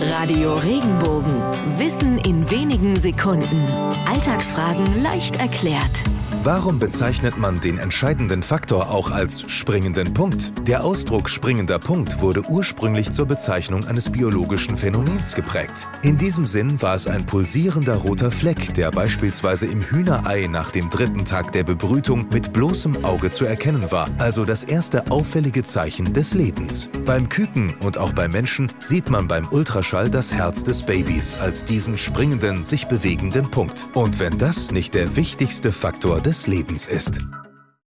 Radio Regenbogen. Wissen in wenigen Sekunden. Alltagsfragen leicht erklärt. Warum bezeichnet man den entscheidenden Faktor auch als springenden Punkt? Der Ausdruck springender Punkt wurde ursprünglich zur Bezeichnung eines biologischen Phänomens geprägt. In diesem Sinn war es ein pulsierender roter Fleck, der beispielsweise im Hühnerei nach dem dritten Tag der Bebrütung mit bloßem Auge zu erkennen war, also das erste auffällige Zeichen des Lebens. Beim Küken und auch beim Menschen sieht man beim Ultraschall das Herz des Babys als diesen springenden, sich bewegenden Punkt. Und wenn das nicht der wichtigste Faktor des Lebens ist.